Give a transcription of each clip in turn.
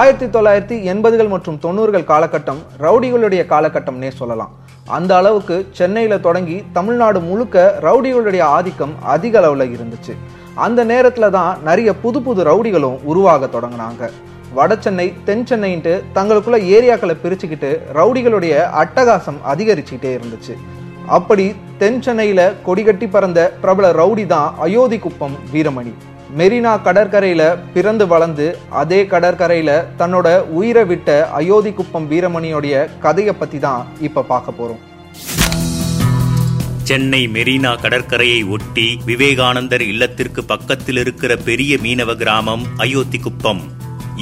ஆயிரத்தி தொள்ளாயிரத்தி எண்பதுகள் மற்றும் தொண்ணூறுகள் காலகட்டம் ரவுடிகளுடைய காலகட்டம்னே சொல்லலாம். அந்த அளவுக்கு சென்னையில் தொடங்கி தமிழ்நாடு முழுக்க ரவுடிகளுடைய ஆதிக்கம் அதிக அளவில் இருந்துச்சு. அந்த நேரத்தில் தான் நிறைய புது புது ரவுடிகளும் உருவாக தொடங்கினாங்க. வட சென்னை தென் சென்னைன்ட்டு தங்களுக்குள்ள ஏரியாக்களை பிரிச்சுக்கிட்டு ரவுடிகளுடைய அட்டகாசம் அதிகரிச்சுக்கிட்டே இருந்துச்சு. அப்படி தென் சென்னையில கொடிகட்டி பறந்த பிரபல ரவுடி தான் அயோத்தி குப்பம் வீரமணி. மெரினா கடற்கரையில் பிறந்து வளர்ந்து அதே கடற்கரையில் தன்னோட உயிரை விட்ட அயோத்தி குப்பம் வீரமணியோடைய கதையை பற்றி தான் இப்போ பார்க்க போகிறோம் சென்னை மெரினா கடற்கரையை ஒட்டி விவேகானந்தர் இல்லத்திற்கு பக்கத்தில் இருக்கிற பெரிய மீனவ கிராமம் அயோத்தி குப்பம்.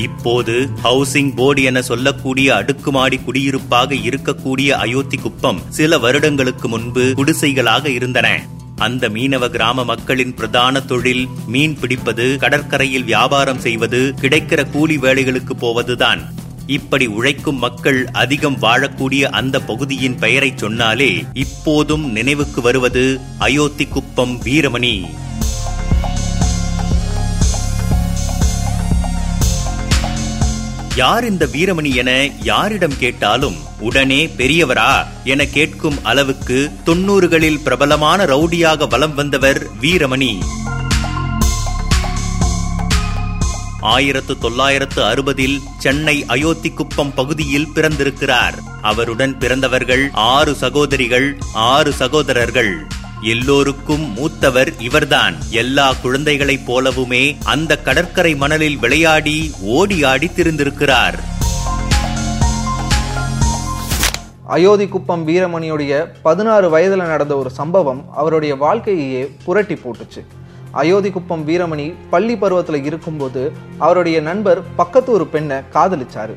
இப்போது ஹவுசிங் போர்டு என சொல்லக்கூடிய அடுக்குமாடி குடியிருப்பாக இருக்கக்கூடிய அயோத்தி குப்பம் சில வருடங்களுக்கு முன்பு குடிசைகளாக இருந்தன. அந்த மீனவ கிராம மக்களின் பிரதான தொழில் மீன் பிடிப்பது கடற்கரையில் வியாபாரம் செய்வது கிடைக்கிற கூலி வேலைகளுக்கு போவதுதான். இப்படி உழைக்கும் மக்கள் அதிகம் வாழக்கூடிய அந்த பகுதியின் பெயரைச் சொன்னாலே இப்போதும் நினைவுக்கு வருவது அயோத்தி குப்பம் வீரமணி. யார் இந்த வீரமணி என யாரிடம் கேட்டாலும் உடனே பெரியவரா என கேட்கும் அளவுக்கு தொன்னூறுகளில் பிரபலமான ரவுடியாக வலம் வந்தவர் வீரமணி. ஆயிரத்து தொள்ளாயிரத்து அறுபதில் சென்னை அயோத்திக்குப்பம் பகுதியில் பிறந்திருக்கிறார். அவருடன் பிறந்தவர்கள் ஆறு சகோதரிகள் ஆறு சகோதரர்கள். எல்லோருக்கும் மூத்தவர் இவர்தான். எல்லா குழந்தைகளைப் போலவுமே அந்த கடற்கரை மணலில் விளையாடி ஓடி ஆடி திரிந்திருக்கிறார். அயோத்தி குப்பம் வீரமணியுடைய பதினாறு வயதில் நடந்த ஒரு சம்பவம் அவருடைய வாழ்க்கையையே புரட்டி போட்டுச்சு. அயோத்தி குப்பம் வீரமணி பள்ளி பருவத்தில் இருக்கும்போது அவருடைய நண்பர் பக்கத்து ஒரு பெண்ணை காதலிச்சாரு.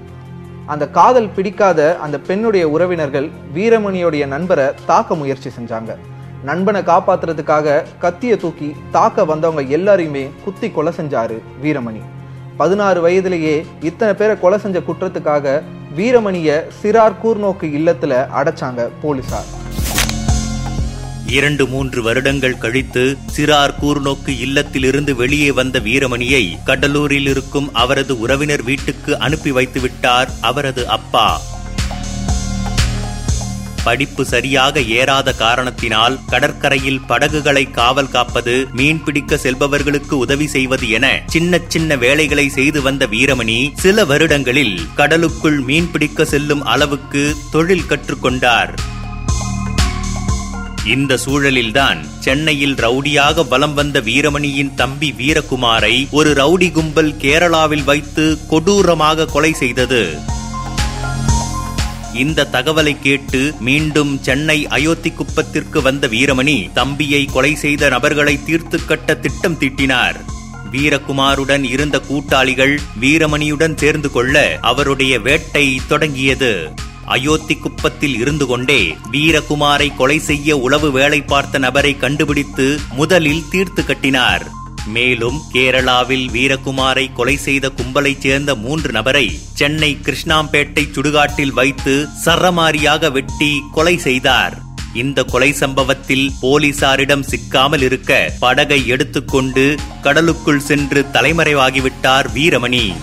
அந்த காதல் பிடிக்காத அந்த பெண்ணுடைய உறவினர்கள் வீரமணியுடைய நண்பரை தாக்க முயற்சி செஞ்சாங்க. நண்பனை காப்பாத்துறதுக்காக கத்திய தூக்கி தாக்க வந்தவங்க எல்லாரையுமே குத்தி கொலை செஞ்சாரு வீரமணி. பதினாறு வயதிலேயே இத்தனை பேரை கொலை செஞ்ச குற்றத்துக்காக வீரமணிய சிறார் கூர்நோக்கு இல்லத்துல அடைச்சாங்க போலீசார். இரண்டு மூன்று வருடங்கள் கழித்து சிறார் கூர்நோக்கு இல்லத்திலிருந்து வெளியே வந்த வீரமணியை கடலூரில் இருக்கும் அவரது உறவினர் வீட்டுக்கு அனுப்பி வைத்து விட்டார் அவரது அப்பா. படிப்பு சரியாக ஏறாத காரணத்தினால் கடற்கரையில் படகுகளை காவல் காப்பது மீன் பிடிக்க செல்பவர்களுக்கு உதவி செய்வது என சின்ன சின்ன வேலைகளை செய்து வந்த வீரமணி சில வருடங்களில் கடலுக்குள் மீன் பிடிக்க செல்லும் அளவுக்கு தொழில் கற்றுக்கொண்டார். இந்த சூழலில்தான் சென்னையில் ரவுடியாக வலம் வந்த வீரமணியின் தம்பி வீரகுமாரை ஒரு ரவுடி கும்பல் கேரளாவில் வைத்து கொடூரமாக கொலை செய்தது. இந்த தகவலை கேட்டு மீண்டும் சென்னை அயோத்தி குப்பத்திற்கு வந்த வீரமணி தம்பியை கொலை செய்த நபர்களை தீர்த்து கட்ட திட்டம் தீட்டினார். வீரகுமாருடன் இருந்த கூட்டாளிகள் வீரமணியுடன் சேர்ந்து கொள்ள அவருடைய வேட்டை தொடங்கியது. அயோத்தி குப்பத்தில் இருந்து கொண்டே வீரகுமாரை கொலை செய்ய உளவு வேலை பார்த்த நபரை கண்டுபிடித்து முதலில் தீர்த்து கட்டினார். மேலும் கேரளாவில் வீரகுமாரை கொலை செய்த கும்பலைச் சேர்ந்த மூன்று நபரை சென்னை கிருஷ்ணாம்பேட்டை சுடுகாட்டில் வைத்து சரமாரியாக வெட்டி கொலை செய்தார். இந்த கொலை சம்பவத்தில் போலீசாரிடம் சிக்காமல் இருக்க படகை எடுத்துக்கொண்டு கடலுக்குள் சென்று தலைமறைவாகிவிட்டார் வீரமணி.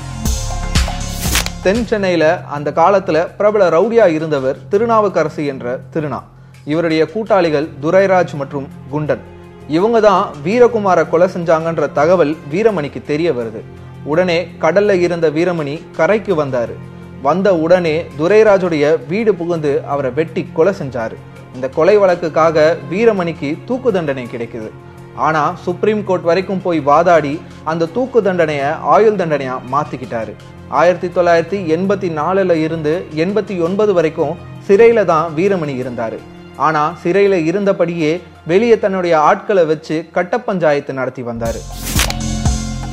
தென் சென்னையில அந்த காலத்துல பிரபல ரவுடியா இருந்தவர் திருநாவுக்கரசு என்ற திருநா இவருடைய கூட்டாளிகள் துரைராஜ் மற்றும் குண்டன். இவங்க தான் வீரகுமாரை கொலை செஞ்சாங்கன்ற தகவல் வீரமணிக்கு தெரிய வருது. உடனே கடல்ல இருந்த வீரமணி கரைக்கு வந்தாரு. வந்த உடனே துரைராஜுடைய வீடு புகுந்து அவரை வெட்டி கொலை செஞ்சாரு. இந்த கொலை வழக்குக்காக வீரமணிக்கு தூக்கு தண்டனை கிடைக்குது. ஆனா சுப்ரீம் கோர்ட் வரைக்கும் போய் வாதாடி அந்த தூக்கு தண்டனைய ஆயுள் தண்டனையா மாத்திக்கிட்டாரு. ஆயிரத்தி தொள்ளாயிரத்தி எண்பத்தி நாலுல இருந்து எண்பத்தி ஒன்பது வரைக்கும் சிறையில தான் வீரமணி இருந்தாரு. ஆனா சிறையில இருந்தபடியே வெளியே தன்னுடைய ஆட்களை வச்சு கட்ட பஞ்சாயத்து நடத்தி வந்தாரு.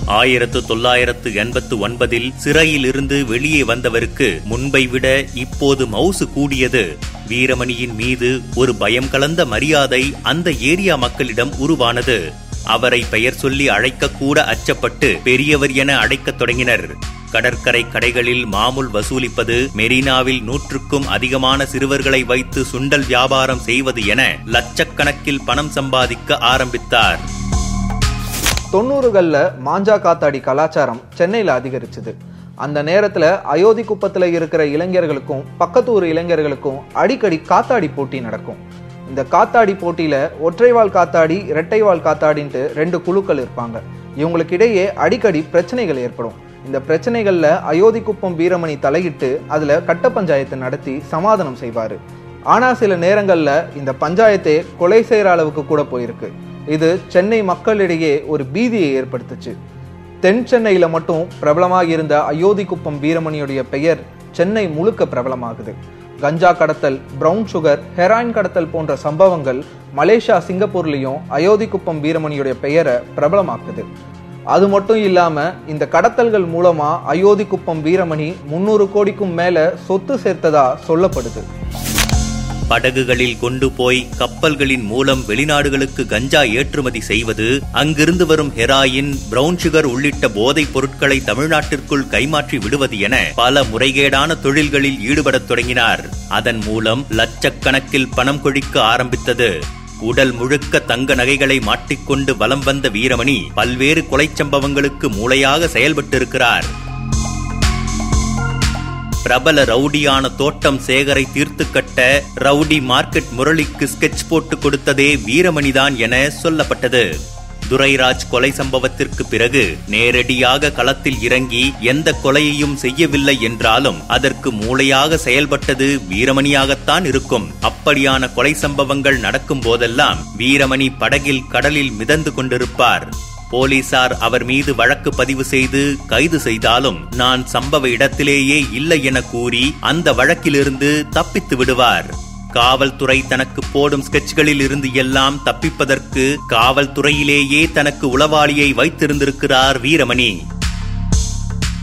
ஆயிரத்து தொள்ளாயிரத்து எண்பத்து ஒன்பதில் சிறையில் இருந்து வெளியே வந்தவருக்கு முன்பை விட இப்போது மவுசு கூடியது. வீரமணியின் மீது ஒரு பயம் கலந்த மரியாதை அந்த ஏரியா மக்களிடம் உருவானது. அவரை பெயர் சொல்லி அழைக்க கூட அச்சப்பட்டு பெரியவர் என அழைக்கத் தொடங்கினர். கடற்கரை கடைகளில் மாமூல் வசூலிப்பது மெரினாவில் நூற்றுக்கும் அதிகமான சிறுவர்களை வைத்து சுண்டல் வியாபாரம் செய்வது என லட்சக்கணக்கில் பணம் சம்பாதிக்க ஆரம்பித்தார். தொண்ணூறுகளில் மாஞ்சா காத்தாடி கலாச்சாரம் சென்னையில் அதிகரிச்சது. அந்த நேரத்தில் அயோத்தி குப்பத்தில் இருக்கிற இளைஞர்களுக்கும் பக்கத்து ஊர் இளைஞர்களுக்கும் அடிக்கடி காத்தாடி போட்டி நடக்கும். இந்த காத்தாடி போட்டியில் ஒற்றைவால் காத்தாடி இரட்டைவால் காத்தாடின்ட்டு ரெண்டு குழுக்கள் இருப்பாங்க. இவங்களுக்கு இடையே அடிக்கடி பிரச்சனைகள் ஏற்படும். இந்த பிரச்சனைகள்ல அயோத்தி குப்பம் வீரமணி தலையிட்டு அதுல கட்ட பஞ்சாயத்து நடத்தி சமாதானம் செய்வாரு. ஆனா சில நேரங்கள்ல இந்த பஞ்சாயத்தே கொலை செய்யற அளவுக்கு கூட போயிருக்கு. இது சென்னை மக்களிடையே ஒரு பீதியை ஏற்படுத்துச்சு. தென் சென்னையில மட்டும் பிரபலமாக இருந்த அயோத்தி குப்பம் வீரமணியுடைய பெயர் சென்னை முழுக்க பிரபலமாகுது. கஞ்சா கடத்தல் பிரவுன் சுகர் ஹெராயின் கடத்தல் போன்ற சம்பவங்கள் மலேசியா சிங்கப்பூர்லயும் அயோத்தி குப்பம் வீரமணியுடைய பெயரை பிரபலமாக்குது. அது மட்டும் இல்லாம இந்த கடத்தல்கள் மூலமா அயோத்திக்குப்பம் வீரமணி முன்னூறு கோடிக்கும் மேல சொத்து சேர்த்ததா சொல்லப்படுது. படகுகளில் கொண்டு போய் கப்பல்களின் மூலம் வெளிநாடுகளுக்கு கஞ்சா ஏற்றுமதி செய்வது அங்கிருந்து வரும் ஹெராயின் பிரவுன் சுகர் உள்ளிட்ட போதைப் பொருட்களை தமிழ்நாட்டிற்குள் கைமாற்றி விடுவது என பல முறைகேடான தொழில்களில் ஈடுபடத் தொடங்கினார். அதன் மூலம் லட்சக்கணக்கில் பணம் கொழிக்க ஆரம்பித்தது. உடல் முழுக்க தங்க நகைகளை மாட்டிக்கொண்டு வலம் வந்த வீரமணி பல்வேறு கொலைச் சம்பவங்களுக்கு மூளையாக செயல்பட்டிருக்கிறார். பிரபல ரவுடியான தோட்டம் சேகரை தீர்த்து கட்ட ரவுடி மார்க்கெட் முரளிக்கு ஸ்கெட்ச் போட்டு கொடுத்ததே வீரமணிதான் என சொல்லப்பட்டது. துரைராஜ் கொலை சம்பவத்திற்கு பிறகு நேரடியாக களத்தில் இறங்கி எந்த கொலையையும் செய்யவில்லை என்றாலும் அதற்கு மூளையாக செயல்பட்டது வீரமணியாகத்தான் இருக்கும். அப்படியான கொலை சம்பவங்கள் நடக்கும் போதெல்லாம் வீரமணி படகில் கடலில் மிதந்து கொண்டிருப்பார். போலீசார் அவர் மீது வழக்கு பதிவு செய்து கைது செய்தாலும் நான் சம்பவ இடத்திலேயே இல்லை என கூறி அந்த வழக்கிலிருந்து தப்பித்து விடுவார். காவல்துறை தனக்கு போடும் ஸ்கெட்ச்களில் இருந்து எல்லாம் தப்பிப்பதற்கு காவல்துறையிலேயே தனக்கு உளவாளியை வைத்திருந்திருக்கிறார் வீரமணி.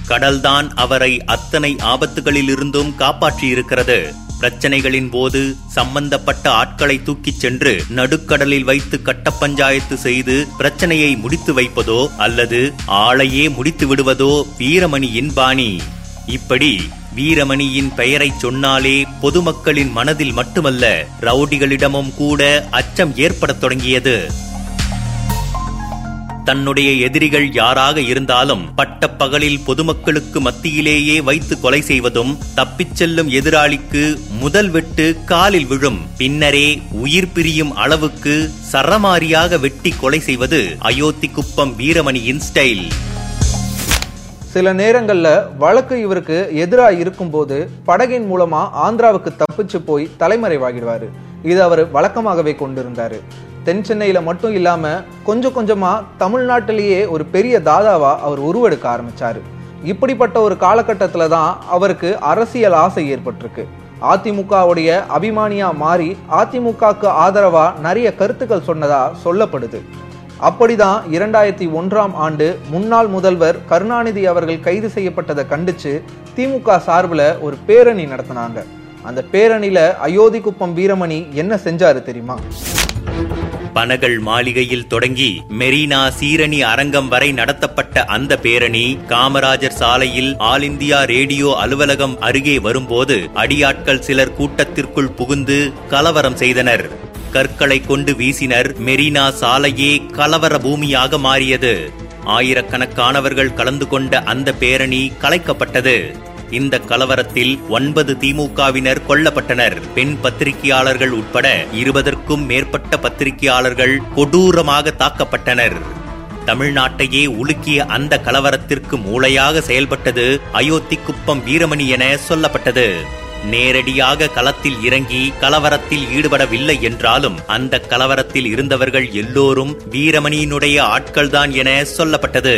கடல்தான் அவரை அத்தனை ஆபத்துகளில் இருந்தும் காப்பாற்றியிருக்கிறது. பிரச்சனைகளின் போது சம்பந்தப்பட்ட ஆட்களை தூக்கிச் சென்று நடுக்கடலில் வைத்து கட்ட பஞ்சாயத்து செய்து பிரச்சனையை முடித்து வைப்பதோ அல்லது ஆளையே முடித்து விடுவதோ வீரமணியின் பாணி. இப்படி வீரமணியின் பெயரைச் சொன்னாலே பொதுமக்களின் மனதில் மட்டுமல்ல ரவுடிகளிடமும் கூட அச்சம் ஏற்படத் தொடங்கியது. தன்னுடைய எதிரிகள் யாராக இருந்தாலும் பட்ட பகலில் பொதுமக்களுக்கு மத்தியிலேயே வைத்து கொலை செய்வதும் தப்பிச் செல்லும் எதிராளிக்கு முதல் வெட்டு காலில் விழும் பின்னரே உயிர் பிரியும் அளவுக்கு சரமாரியாக வெட்டி கொலை செய்வது அயோத்தி குப்பம் வீரமணியின் ஸ்டைல். சில நேரங்கள்ல வழக்கு இவருக்கு எதிரா இருக்கும்போது படகின் மூலமா ஆந்திராவுக்கு தப்பிச்சு போய் தலைமறைவாகிடுவாரு. இது அவர் வழக்கமாகவே கொண்டிருந்தாரு. தென் சென்னையில மட்டும் இல்லாம கொஞ்சம் கொஞ்சமா தமிழ்நாட்டிலேயே ஒரு பெரிய தாதாவா அவர் உருவெடுக்க ஆரம்பிச்சாரு. இப்படிப்பட்ட ஒரு காலகட்டத்துல தான் அவருக்கு அரசியல் ஆசை ஏற்பட்டிருக்கு. அதிமுகவுடைய அபிமானியா மாறி அதிமுகக்கு ஆதரவா நிறைய கருத்துக்கள் சொன்னதா சொல்லப்படுது. அப்படிதான் இரண்டாயிரத்தி ஒன்றாம் ஆண்டு முன்னாள் முதல்வர் கருணாநிதி அவர்கள் கைது செய்யப்பட்டதை கண்டிச்சு திமுக சார்பில் ஒரு பேரணி நடத்தினாங்க. அந்த பேரணியில அயோத்தி குப்பம் வீரமணி என்ன செஞ்சாரு தெரியுமா? பனகல் மாளிகையில் தொடங்கி மெரினா சீரணி அரங்கம் வரை நடத்தப்பட்ட அந்த பேரணி காமராஜர் சாலையில் ஆல் இந்தியா ரேடியோ அலுவலகம் அருகே வரும்போது அடியாட்கள் சிலர் கூட்டத்திற்குள் புகுந்து கலவரம் செய்தனர். கற்களை கொண்டு வீசினர். மெரினா சாலையே கலவர பூமியாக மாறியது. ஆயிரக்கணக்கானவர்கள் கலந்து கொண்ட அந்த பேரணி கலைக்கப்பட்டது. இந்த கலவரத்தில் ஒன்பது திமுகவினர் கொல்லப்பட்டனர். பெண் பத்திரிகையாளர்கள் உட்பட இருபதற்கும் மேற்பட்ட பத்திரிகையாளர்கள் கொடூரமாக தாக்கப்பட்டனர். தமிழ்நாட்டையே உலுக்கிய அந்த கலவரத்திற்கு மூளையாக செயல்பட்டது அயோத்தி குப்பம் வீரமணி என சொல்லப்பட்டது. நேரடியாக களத்தில் இறங்கி கலவரத்தில் ஈடுபடவில்லை என்றாலும் அந்த கலவரத்தில் இருந்தவர்கள் எல்லோரும் வீரமணியினுடைய ஆட்கள்தான் என சொல்லப்பட்டது.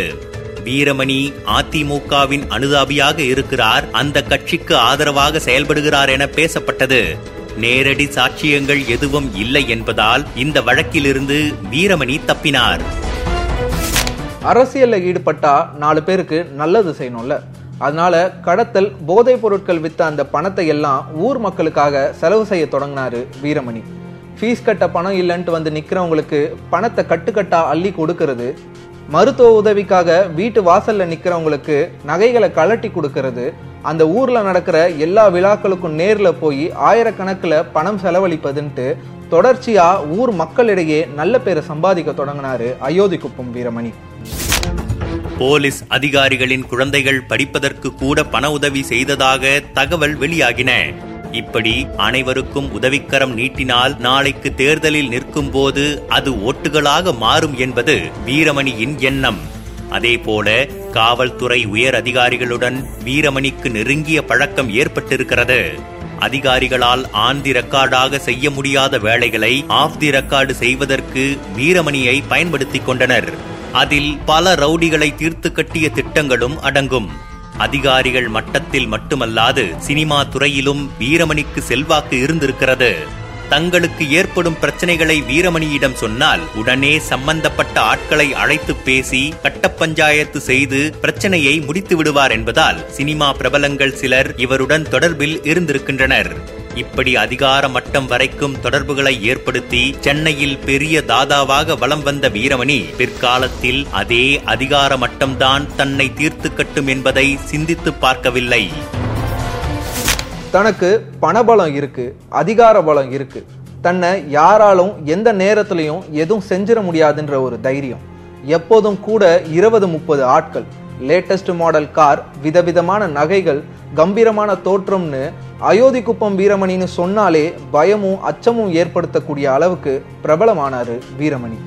வீரமணி அதிமுகவின் அனுதாபியாக இருக்கிறார். அந்த கட்சிக்கு ஆதரவாக செயல்படுகிறார் என பேசப்பட்டது. நேரடி சாட்சியங்கள் எதுவும் இல்லை என்பதால் இந்த வழக்கிலிருந்து வீரமணி தப்பினார். அரசியல்ல ஈடுபட்டா நாலு பேருக்கு நல்லது செய்யணும்ல. அதனால கடத்தல் போதைப் பொருட்கள் வித்த அந்த பணத்தை எல்லாம் ஊர் மக்களுக்காக செலவு செய்ய தொடங்கினாரு வீரமணி. ஃபீஸ் கட்ட பணம் இல்லைன்ட்டு வந்து நிற்கிறவங்களுக்கு பணத்தை கட்டுக்கட்டா அள்ளி கொடுக்கறது மருத்துவ உதவிக்காக வீட்டு வாசல்ல நிக்கிறவங்களுக்கு நகைகளை கலட்டி கொடுக்கறது. அந்த ஊர்ல நடக்கிற எல்லா விழாக்களுக்கும் நேர்ல போய் ஆயிரக்கணக்கில் பணம் செலவழிப்பதுன்ட்டு தொடர்ச்சியா ஊர் மக்களிடையே நல்ல பேரை சம்பாதிக்க தொடங்கினாரு அயோத்தி குப்பம் வீரமணி. போலீஸ் அதிகாரிகளின் குழந்தைகள் படிப்பதற்கு கூட பண உதவி செய்ததாக தகவல் வெளியாகின. இப்படி அனைவருக்கும் உதவிக்கரம் நீட்டினால் நாளைக்கு தேர்தலில் நிற்கும் போது அது ஓட்டுகளாக மாறும் என்பது வீரமணியின் எண்ணம். அதேபோல காவல்துறை உயர் அதிகாரிகளுடன் வீரமணிக்கு நெருங்கிய பழக்கம் ஏற்பட்டிருக்கிறது. அதிகாரிகளால் ஆன் தி ரெக்கார்டாக செய்ய முடியாத வேலைகளை ஆஃப் தி ரெக்கார்டு செய்வதற்கு வீரமணியை பயன்படுத்திக் கொண்டனர். அதில் பல ரவுடிகளை தீர்த்து கட்டிய திட்டங்களும் அடங்கும். அதிகாரிகள் மட்டத்தில் மட்டுமல்லாது சினிமா துறையிலும் வீரமணிக்கு செல்வாக்கு இருந்திருக்கிறது. தங்களுக்கு ஏற்படும் பிரச்சனைகளை வீரமணியிடம் சொன்னால் உடனே சம்பந்தப்பட்ட ஆட்களை அழைத்து பேசி கட்ட பஞ்சாயத்து செய்து பிரச்சனையை முடித்து விடுவார் என்பதால் சினிமா பிரபலங்கள் சிலர் இவருடன் தொடர்பில் இருந்திருக்கின்றனர். இப்படி அதிகார மட்டம் வரைக்கும் தொடர்புகளை ஏற்படுத்தி சென்னையில் பெரிய தாதாவாக வலம் வந்த வீரமணி பிற்காலத்தில் அதே அதிகார மட்டம்தான் தன்னை தீர்த்து கட்டும் என்பதை சிந்தித்து பார்க்கவில்லை. தனக்கு பணபலம் இருக்கு அதிகார பலம் இருக்கு. தன்னை யாராலும் எந்த நேரத்திலையும் எதுவும் செஞ்சிட முடியாதுன்ற ஒரு தைரியம். எப்போதும் கூட இருபது முப்பது ஆட்கள் லேட்டஸ்ட் மாடல் கார் விதவிதமான நகைகள் கம்பீரமான தோற்றம்னு அயோத்தி குப்பம் வீரமணின்னு சொன்னாலே பயமும் அச்சமும் ஏற்படுத்தக்கூடிய அளவுக்கு பிரபலமானாரு வீரமணி.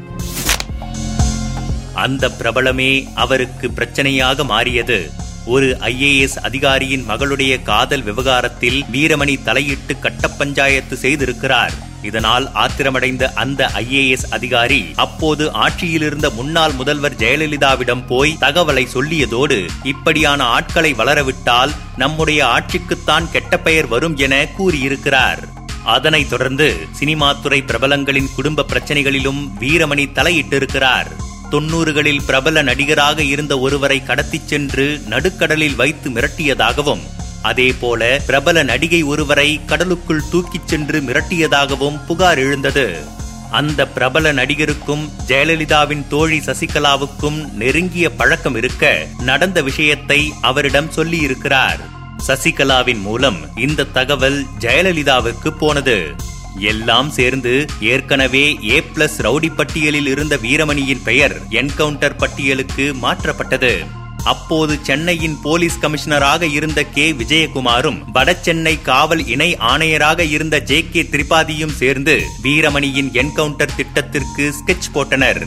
அந்த பிரபலமே அவருக்கு பிரச்சனையாக மாறியது. ஒரு ஐஏஎஸ் அதிகாரியின் மகளுடைய காதல் விவகாரத்தில் வீரமணி தலையிட்டு கட்ட பஞ்சாயத்து செய்திருக்கிறார். இதனால் ஆத்திரமடைந்த அந்த ஐஏஎஸ் அதிகாரி அப்போது ஆட்சியில் இருந்த முன்னாள் முதல்வர் ஜெயலலிதாவிடம் போய் தகவலை சொல்லியதோடு இப்படியான ஆட்களை வளரவிட்டால் நம்முடைய ஆட்சிக்குத்தான் கெட்ட பெயர் வரும் என கூறியிருக்கிறார். அதனைத் தொடர்ந்து சினிமா துறை பிரபலங்களின் குடும்ப பிரச்சனைகளிலும் வீரமணி தலையிட்டிருக்கிறார். தொன்னூறுகளில் பிரபல நடிகராக இருந்த ஒருவரை கடத்திச் சென்று நடுக்கடலில் வைத்து மிரட்டியதாகவும் அதேபோல பிரபல நடிகை ஒருவரை கடலுக்குள் தூக்கிச் சென்று மிரட்டியதாகவும் புகார் எழுந்தது. அந்த பிரபல நடிகருக்கும் ஜெயலலிதாவின் தோழி சசிகலாவுக்கும் நெருங்கிய பழக்கம் இருக்க நடந்த விஷயத்தை அவரிடம் சொல்லியிருக்கிறார். சசிகலாவின் மூலம் இந்த தகவல் ஜெயலலிதாவுக்கு போனது. எல்லாம் சேர்ந்து ஏற்கனவே ஏ பிளஸ் ரவுடி பட்டியலில் இருந்த வீரமணியின் பெயர் என்கவுண்டர் பட்டியலுக்கு மாற்றப்பட்டது. அப்போது சென்னையின் போலீஸ் கமிஷனராக இருந்த கே. விஜயகுமாரும் வடசென்னை காவல் இணை ஆணையராக இருந்த ஜே. கே. திரிபாதியும் சேர்ந்து வீரமணியின் என்கவுண்டர் திட்டத்திற்கு ஸ்கெட்ச் போட்டனர்.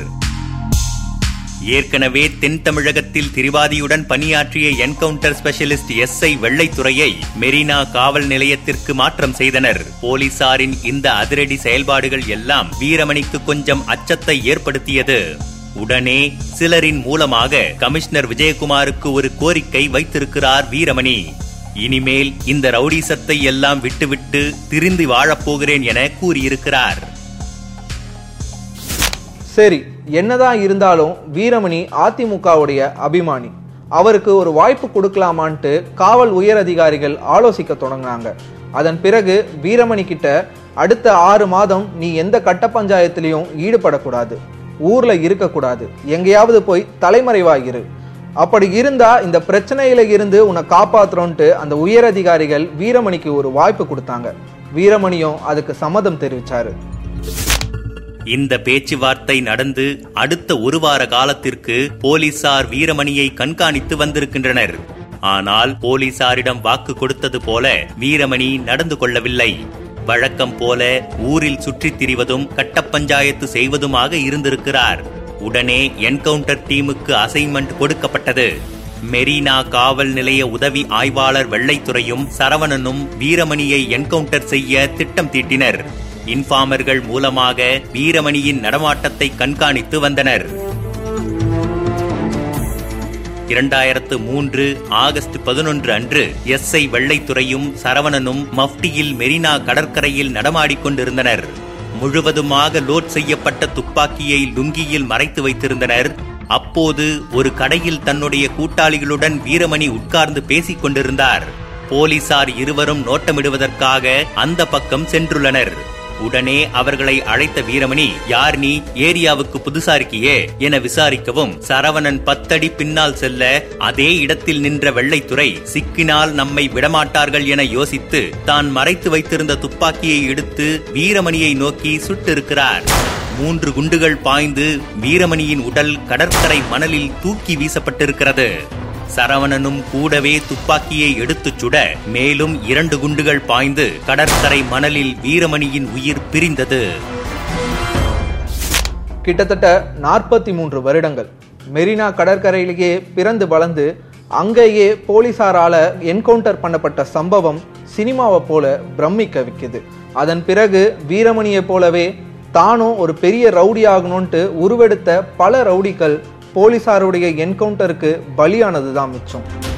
ஏற்கனவே தென் தமிழகத்தில் திரிவாதியுடன் பணியாற்றிய என்கவுண்டர் ஸ்பெஷலிஸ்ட் எஸ். ஐ. வெள்ளைத்துறையை மெரினா காவல் நிலையத்திற்கு மாற்றம் செய்தனர். போலீசாரின் இந்த அதிரடி செயல்பாடுகள் எல்லாம் வீரமணிக்கு கொஞ்சம் அச்சத்தை ஏற்படுத்தியது. உடனே சிலரின் மூலமாக கமிஷனர் விஜயகுமாருக்கு ஒரு கோரிக்கை வைத்திருக்கிறார் வீரமணி. இனிமேல் இந்த ரவுடிசத்தை எல்லாம் விட்டுவிட்டு திரிந்து வாழப்போகிறேன் என கூறியிருக்கிறார். சரி என்னதான் இருந்தாலும் வீரமணி அதிமுகவுடைய அபிமானி. அவருக்கு ஒரு வாய்ப்பு கொடுக்கலாமான்ட்டு காவல் உயர் அதிகாரிகள் ஆலோசிக்க தொடங்கினாங்க. அதன் பிறகு வீரமணி கிட்ட அடுத்த ஆறு மாதம் நீ எந்த கட்ட பஞ்சாயத்திலையும் ஈடுபடக்கூடாது. ஊர்ல இருக்கக்கூடாது. எங்கேயாவது போய் தலைமறைவாயிரு. அப்படி இருந்தா இந்த பிரச்சனையில இருந்து உன்னை காப்பாத்துறோன்ட்டு அந்த உயர் அதிகாரிகள் வீரமணிக்கு ஒரு வாய்ப்பு கொடுத்தாங்க. வீரமணியும் அதுக்கு சம்மதம் தெரிவிச்சாரு. இந்த பேச்சுவார்த்தை நடந்து அடுத்த ஒரு வார காலத்திற்கு போலீசார் வீரமணியை கண்காணித்து வந்திருக்கின்றனர். ஆனால் போலீசாரிடம் வாக்கு கொடுத்தது போல வீரமணி நடந்து கொள்ளவில்லை. வழக்கம் போல ஊரில் சுற்றித் திரிவதும் கட்ட பஞ்சாயத்து செய்வதுமாக இருந்திருக்கிறார். உடனே என்கவுண்டர் டீமுக்கு அசைன்மெண்ட் கொடுக்கப்பட்டது. மெரினா காவல் நிலைய உதவி ஆய்வாளர் வெள்ளைத்துறையும் சரவணனும் வீரமணியை என்கவுண்டர் செய்ய திட்டம் தீட்டினர். இன்ஃபார்மர்கள் மூலமாக வீரமணியின் நடமாட்டத்தை கண்காணித்து வந்தனர். இரண்டாயிரத்து மூன்று ஆகஸ்ட் பதினொன்று அன்று எஸ் ஐ வெள்ளைத்துறையும் சரவணனும் மஃப்டியில் மெரினா கடற்கரையில் நடமாடிக்கொண்டிருந்தனர் முழுவதுமாக லோட் செய்யப்பட்ட துப்பாக்கியை லுங்கியில் மறைத்து வைத்திருந்தனர். அப்போது ஒரு கடையில் தன்னுடைய கூட்டாளிகளுடன் வீரமணி உட்கார்ந்து பேசிக் கொண்டிருந்தார். போலீசார் இருவரும் நோட்டமிடுவதற்காக அந்த பக்கம் சென்றுள்ளனர். உடனே அவர்களை அழைத்த வீரமணி யார் நீ? ஏரியாவுக்கு புதுசா இருக்கியே என விசாரிக்கவும் சரவணன் பத்தடி பின்னால் செல்ல அதே இடத்தில் நின்ற வெள்ளைத்துறை சிக்கினால் நம்மை விடமாட்டார்கள் என யோசித்து தான் மறைத்து வைத்திருந்த துப்பாக்கியை எடுத்து வீரமணியை நோக்கி சுட்டிருக்கிறார். மூன்று குண்டுகள் பாய்ந்து வீரமணியின் உடல் கடற்கரை மணலில் தூக்கி வீசப்பட்டிருக்கிறது. சரவணனும் கூடவே துப்பாக்கியை எடுத்துச் சுட மேலும் இரண்டு குண்டுகள் பாய்ந்து கடற்கரை மணலில் வீரமணியின் உயிர் பிரிந்தது. கிட்டத்தட்ட நாற்பத்தி மூன்று வருடங்கள். மெரினா கடற்கரையிலேயே பிறந்து வளர்ந்து அங்கேயே போலீசாரால என்கவுண்டர் பண்ணப்பட்ட சம்பவம் சினிமாவை போல பிரமிக்க வைக்குது. அதன் பிறகு வீரமணியை போலவே தானும் ஒரு பெரிய ரவுடி ஆகணும்ன்ட்டு உருவெடுத்த பல ரவுடிகள் போலீசாருடைய என்கவுண்டருக்கு பலியானது தான் மிச்சம்.